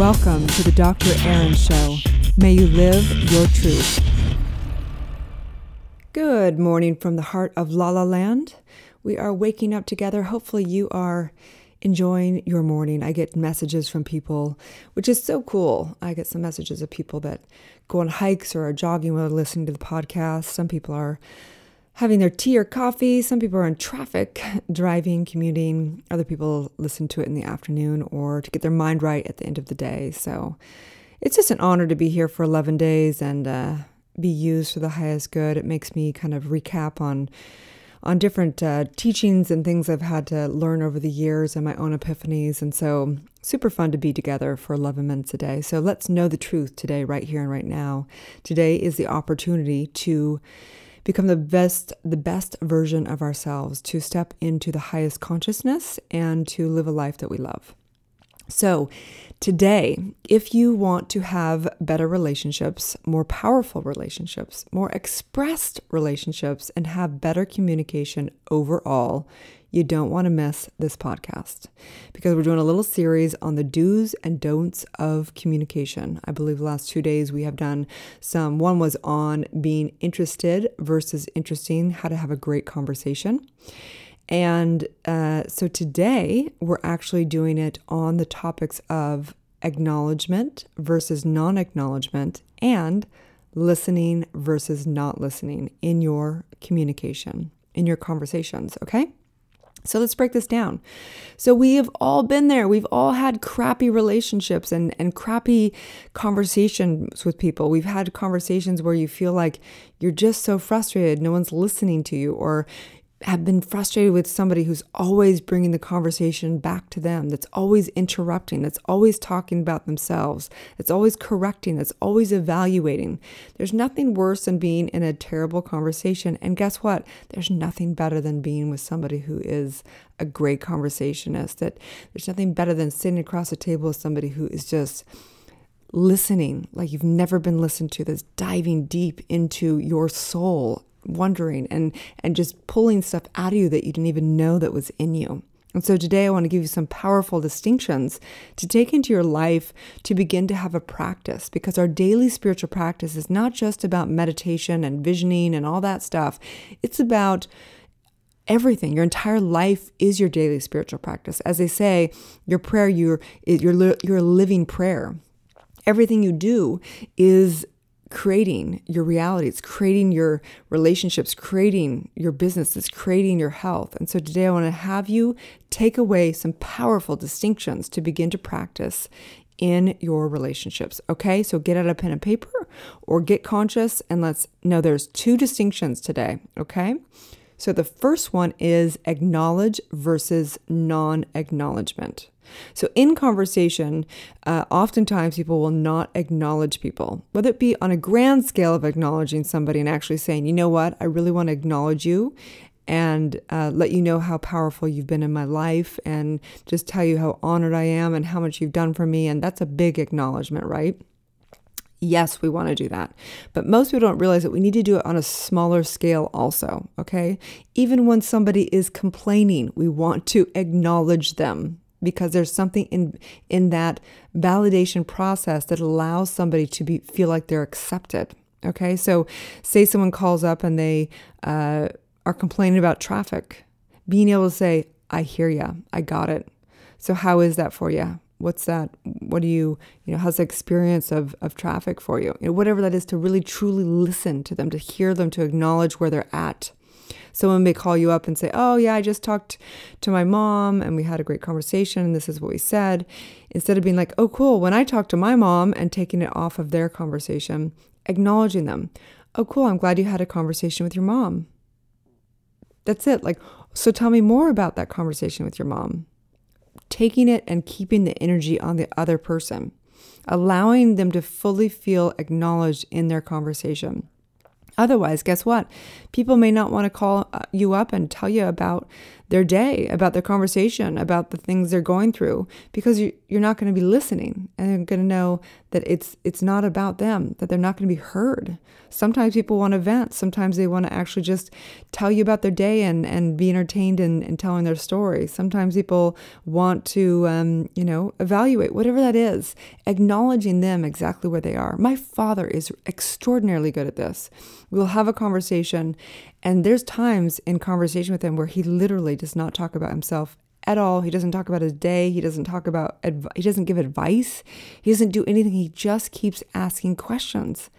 Welcome to the Dr. Erin Show. May you live your truth. Good morning from the heart of La La Land. We are waking up together. Hopefully, you are enjoying your morning. I get messages from people, which is so cool. I get some messages of people that go on hikes or are jogging while listening to the podcast. Some people are having their tea or coffee. Some people are in traffic, driving, commuting. Other people listen to it in the afternoon or to get their mind right at the end of the day. So it's just an honor to be here for 11 days and uh, be used for the highest good. It makes me kind of recap on on different uh, teachings and things I've had to learn over the years and my own epiphanies. And so, super fun to be together for 11 minutes a day. So, let's know the truth today, right here and right now. Today is the opportunity to become the best the best version of ourselves to step into the highest consciousness and to live a life that we love so today if you want to have better relationships more powerful relationships more expressed relationships and have better communication overall you don't want to miss this podcast because we're doing a little series on the do's and don'ts of communication. I believe the last two days we have done some. One was on being interested versus interesting, how to have a great conversation. And uh, so today we're actually doing it on the topics of acknowledgement versus non acknowledgement and listening versus not listening in your communication, in your conversations, okay? So let's break this down. So we have all been there. We've all had crappy relationships and, and crappy conversations with people. We've had conversations where you feel like you're just so frustrated, no one's listening to you, or have been frustrated with somebody who's always bringing the conversation back to them, that's always interrupting, that's always talking about themselves, that's always correcting, that's always evaluating. There's nothing worse than being in a terrible conversation. And guess what? There's nothing better than being with somebody who is a great conversationist. That there's nothing better than sitting across a table with somebody who is just listening like you've never been listened to, that's diving deep into your soul wondering and and just pulling stuff out of you that you didn't even know that was in you. And so today I want to give you some powerful distinctions to take into your life to begin to have a practice because our daily spiritual practice is not just about meditation and visioning and all that stuff. It's about everything. Your entire life is your daily spiritual practice. As they say, your prayer, your your a living prayer. Everything you do is creating your reality, it's creating your relationships, creating your business, it's creating your health. And so today I want to have you take away some powerful distinctions to begin to practice in your relationships. Okay, so get out a pen and paper or get conscious and let's know there's two distinctions today. Okay, so the first one is acknowledge versus non acknowledgement. So, in conversation, uh, oftentimes people will not acknowledge people, whether it be on a grand scale of acknowledging somebody and actually saying, you know what, I really want to acknowledge you and uh, let you know how powerful you've been in my life and just tell you how honored I am and how much you've done for me. And that's a big acknowledgement, right? Yes, we want to do that. But most people don't realize that we need to do it on a smaller scale also, okay? Even when somebody is complaining, we want to acknowledge them because there's something in in that validation process that allows somebody to be feel like they're accepted. Okay, so say someone calls up and they uh, are complaining about traffic, being able to say, "I hear you, I got it." So how is that for you? What's that? What do you, you know, how's the experience of, of traffic for you? you know, whatever that is, to really truly listen to them, to hear them, to acknowledge where they're at someone may call you up and say, Oh, yeah, I just talked to my mom and we had a great conversation and this is what we said. Instead of being like, Oh, cool, when I talked to my mom and taking it off of their conversation, acknowledging them. Oh, cool, I'm glad you had a conversation with your mom. That's it. Like, so tell me more about that conversation with your mom. Taking it and keeping the energy on the other person, allowing them to fully feel acknowledged in their conversation. Otherwise, guess what? People may not want to call uh, you up and tell you about their day, about their conversation, about the things they're going through, because you, you're not going to be listening and they're going to know that it's it's not about them, that they're not going to be heard. Sometimes people want to vent. Sometimes they want to actually just tell you about their day and, and be entertained in, in telling their story. Sometimes people want to, um, you know, evaluate, whatever that is, acknowledging them exactly where they are. My father is extraordinarily good at this. We'll have a conversation, and there's times in conversation with him where he literally does not talk about himself at all. He doesn't talk about his day. He doesn't talk about, adv- he doesn't give advice. He doesn't do anything. He just keeps asking questions.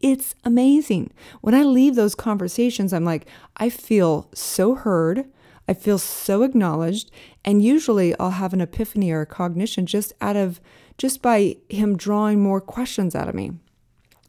It's amazing. When I leave those conversations, I'm like, I feel so heard. I feel so acknowledged. And usually I'll have an epiphany or a cognition just out of, just by him drawing more questions out of me.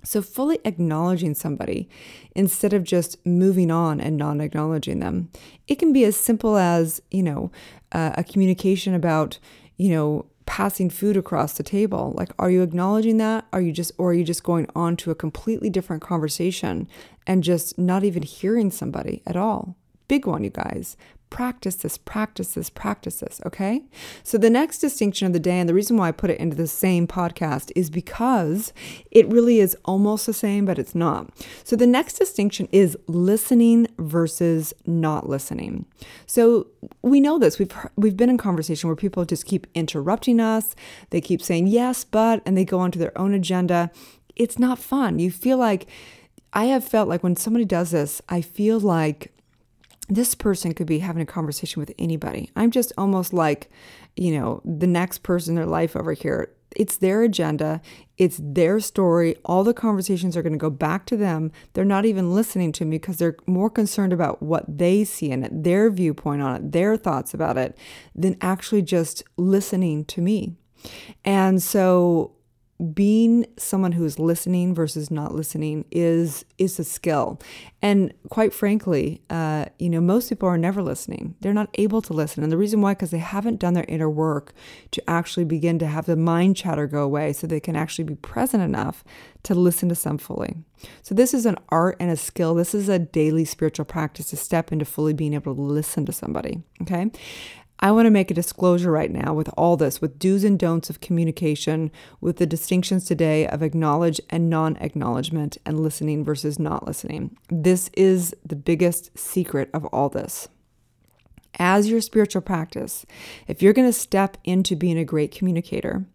So, fully acknowledging somebody instead of just moving on and not acknowledging them. It can be as simple as, you know, uh, a communication about, you know, passing food across the table. Like, are you acknowledging that? Are you just, or are you just going on to a completely different conversation and just not even hearing somebody at all? Big one, you guys practice this, practice this, practice this, okay? So the next distinction of the day, and the reason why I put it into the same podcast is because it really is almost the same, but it's not. So the next distinction is listening versus not listening. So we know this. We've we've been in conversation where people just keep interrupting us. They keep saying yes, but, and they go on to their own agenda. It's not fun. You feel like I have felt like when somebody does this, I feel like this person could be having a conversation with anybody. I'm just almost like, you know, the next person in their life over here. It's their agenda, it's their story. All the conversations are going to go back to them. They're not even listening to me because they're more concerned about what they see in it, their viewpoint on it, their thoughts about it, than actually just listening to me. And so being someone who is listening versus not listening is is a skill. And quite frankly uh, you know most people are never listening. They're not able to listen. And the reason why because they haven't done their inner work to actually begin to have the mind chatter go away so they can actually be present enough to listen to some fully. So this is an art and a skill. This is a daily spiritual practice to step into fully being able to listen to somebody okay I want to make a disclosure right now with all this, with do's and don'ts of communication, with the distinctions today of acknowledge and non acknowledgement and listening versus not listening. This is the biggest secret of all this. As your spiritual practice, if you're going to step into being a great communicator,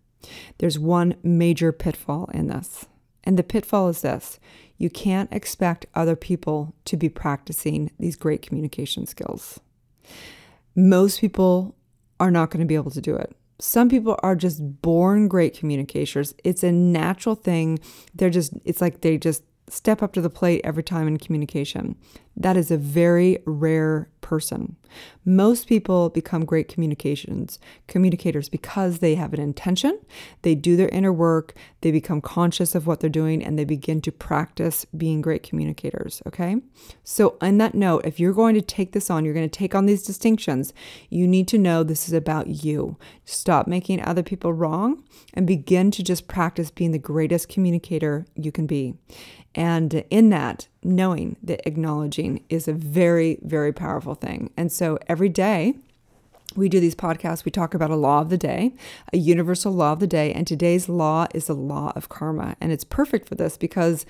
there's one major pitfall in this. And the pitfall is this you can't expect other people to be practicing these great communication skills most people are not going to be able to do it. Some people are just born great communicators. It's a natural thing. They're just, it's like they just step up to the plate every time in communication. That is a very rare person. Most people become great communications communicators because they have an intention, they do their inner work, they become conscious of what they're doing and they begin to practice being great communicators, okay? So on that note, if you're going to take this on, you're going to take on these distinctions, you need to know this is about you. Stop making other people wrong and begin to just practice being the greatest communicator you can be. And in that, knowing that acknowledging is a very, very powerful thing. And so every day, we do these podcasts, we talk about a law of the day, a universal law of the day, and today's law is the law of karma. And it's perfect for this because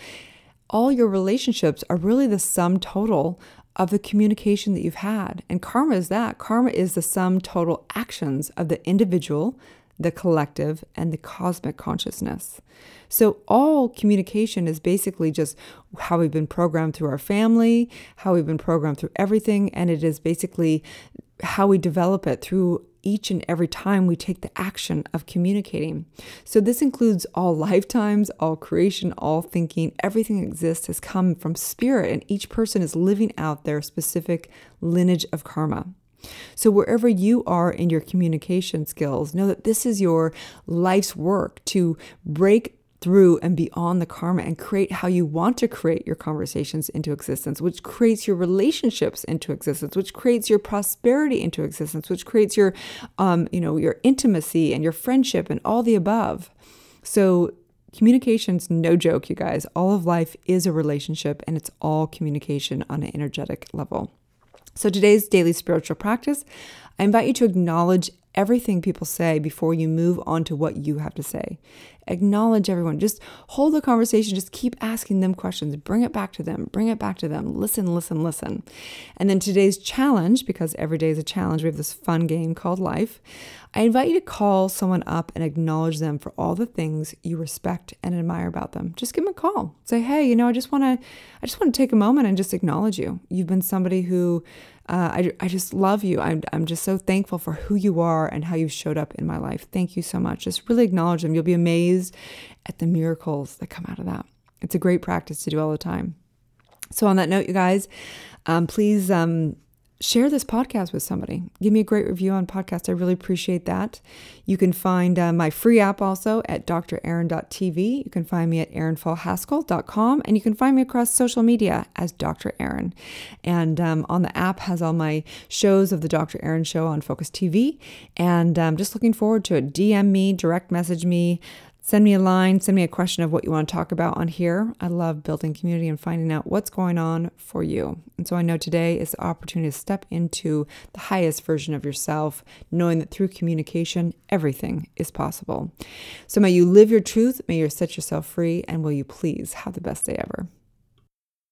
all your relationships are really the sum total of the communication that you've had. And karma is that. Karma is the sum total actions of the individual, the collective, and the cosmic consciousness. So, all communication is basically just how we've been programmed through our family, how we've been programmed through everything, and it is basically how we develop it through each and every time we take the action of communicating. So, this includes all lifetimes, all creation, all thinking. Everything that exists has come from spirit, and each person is living out their specific lineage of karma. So, wherever you are in your communication skills, know that this is your life's work to break through and beyond the karma and create how you want to create your conversations into existence, which creates your relationships into existence, which creates your prosperity into existence, which creates your, um, you know, your intimacy and your friendship and all the above. So communication's no joke, you guys. All of life is a relationship and it's all communication on an energetic level. So, today's daily spiritual practice, I invite you to acknowledge everything people say before you move on to what you have to say. Acknowledge everyone. Just hold the conversation. Just keep asking them questions. Bring it back to them. Bring it back to them. Listen, listen, listen. And then today's challenge, because every day is a challenge, we have this fun game called life. I invite you to call someone up and acknowledge them for all the things you respect and admire about them. Just give them a call. Say, hey, you know, I just want to, I just want to take a moment and just acknowledge you. You've been somebody who uh, I, I just love you. I'm, I'm just so thankful for who you are and how you showed up in my life. Thank you so much. Just really acknowledge them. You'll be amazed at the miracles that come out of that. It's a great practice to do all the time. So, on that note, you guys, um, please um, share this podcast with somebody. Give me a great review on podcast. I really appreciate that. You can find uh, my free app also at drerin.tv. You can find me at erinfallhaskell.com and you can find me across social media as Dr. Erin. And um, on the app has all my shows of the Dr. Erin show on Focus TV. And I'm um, just looking forward to it. DM me, direct message me. Send me a line, send me a question of what you want to talk about on here. I love building community and finding out what's going on for you. And so I know today is the opportunity to step into the highest version of yourself, knowing that through communication, everything is possible. So may you live your truth, may you set yourself free, and will you please have the best day ever.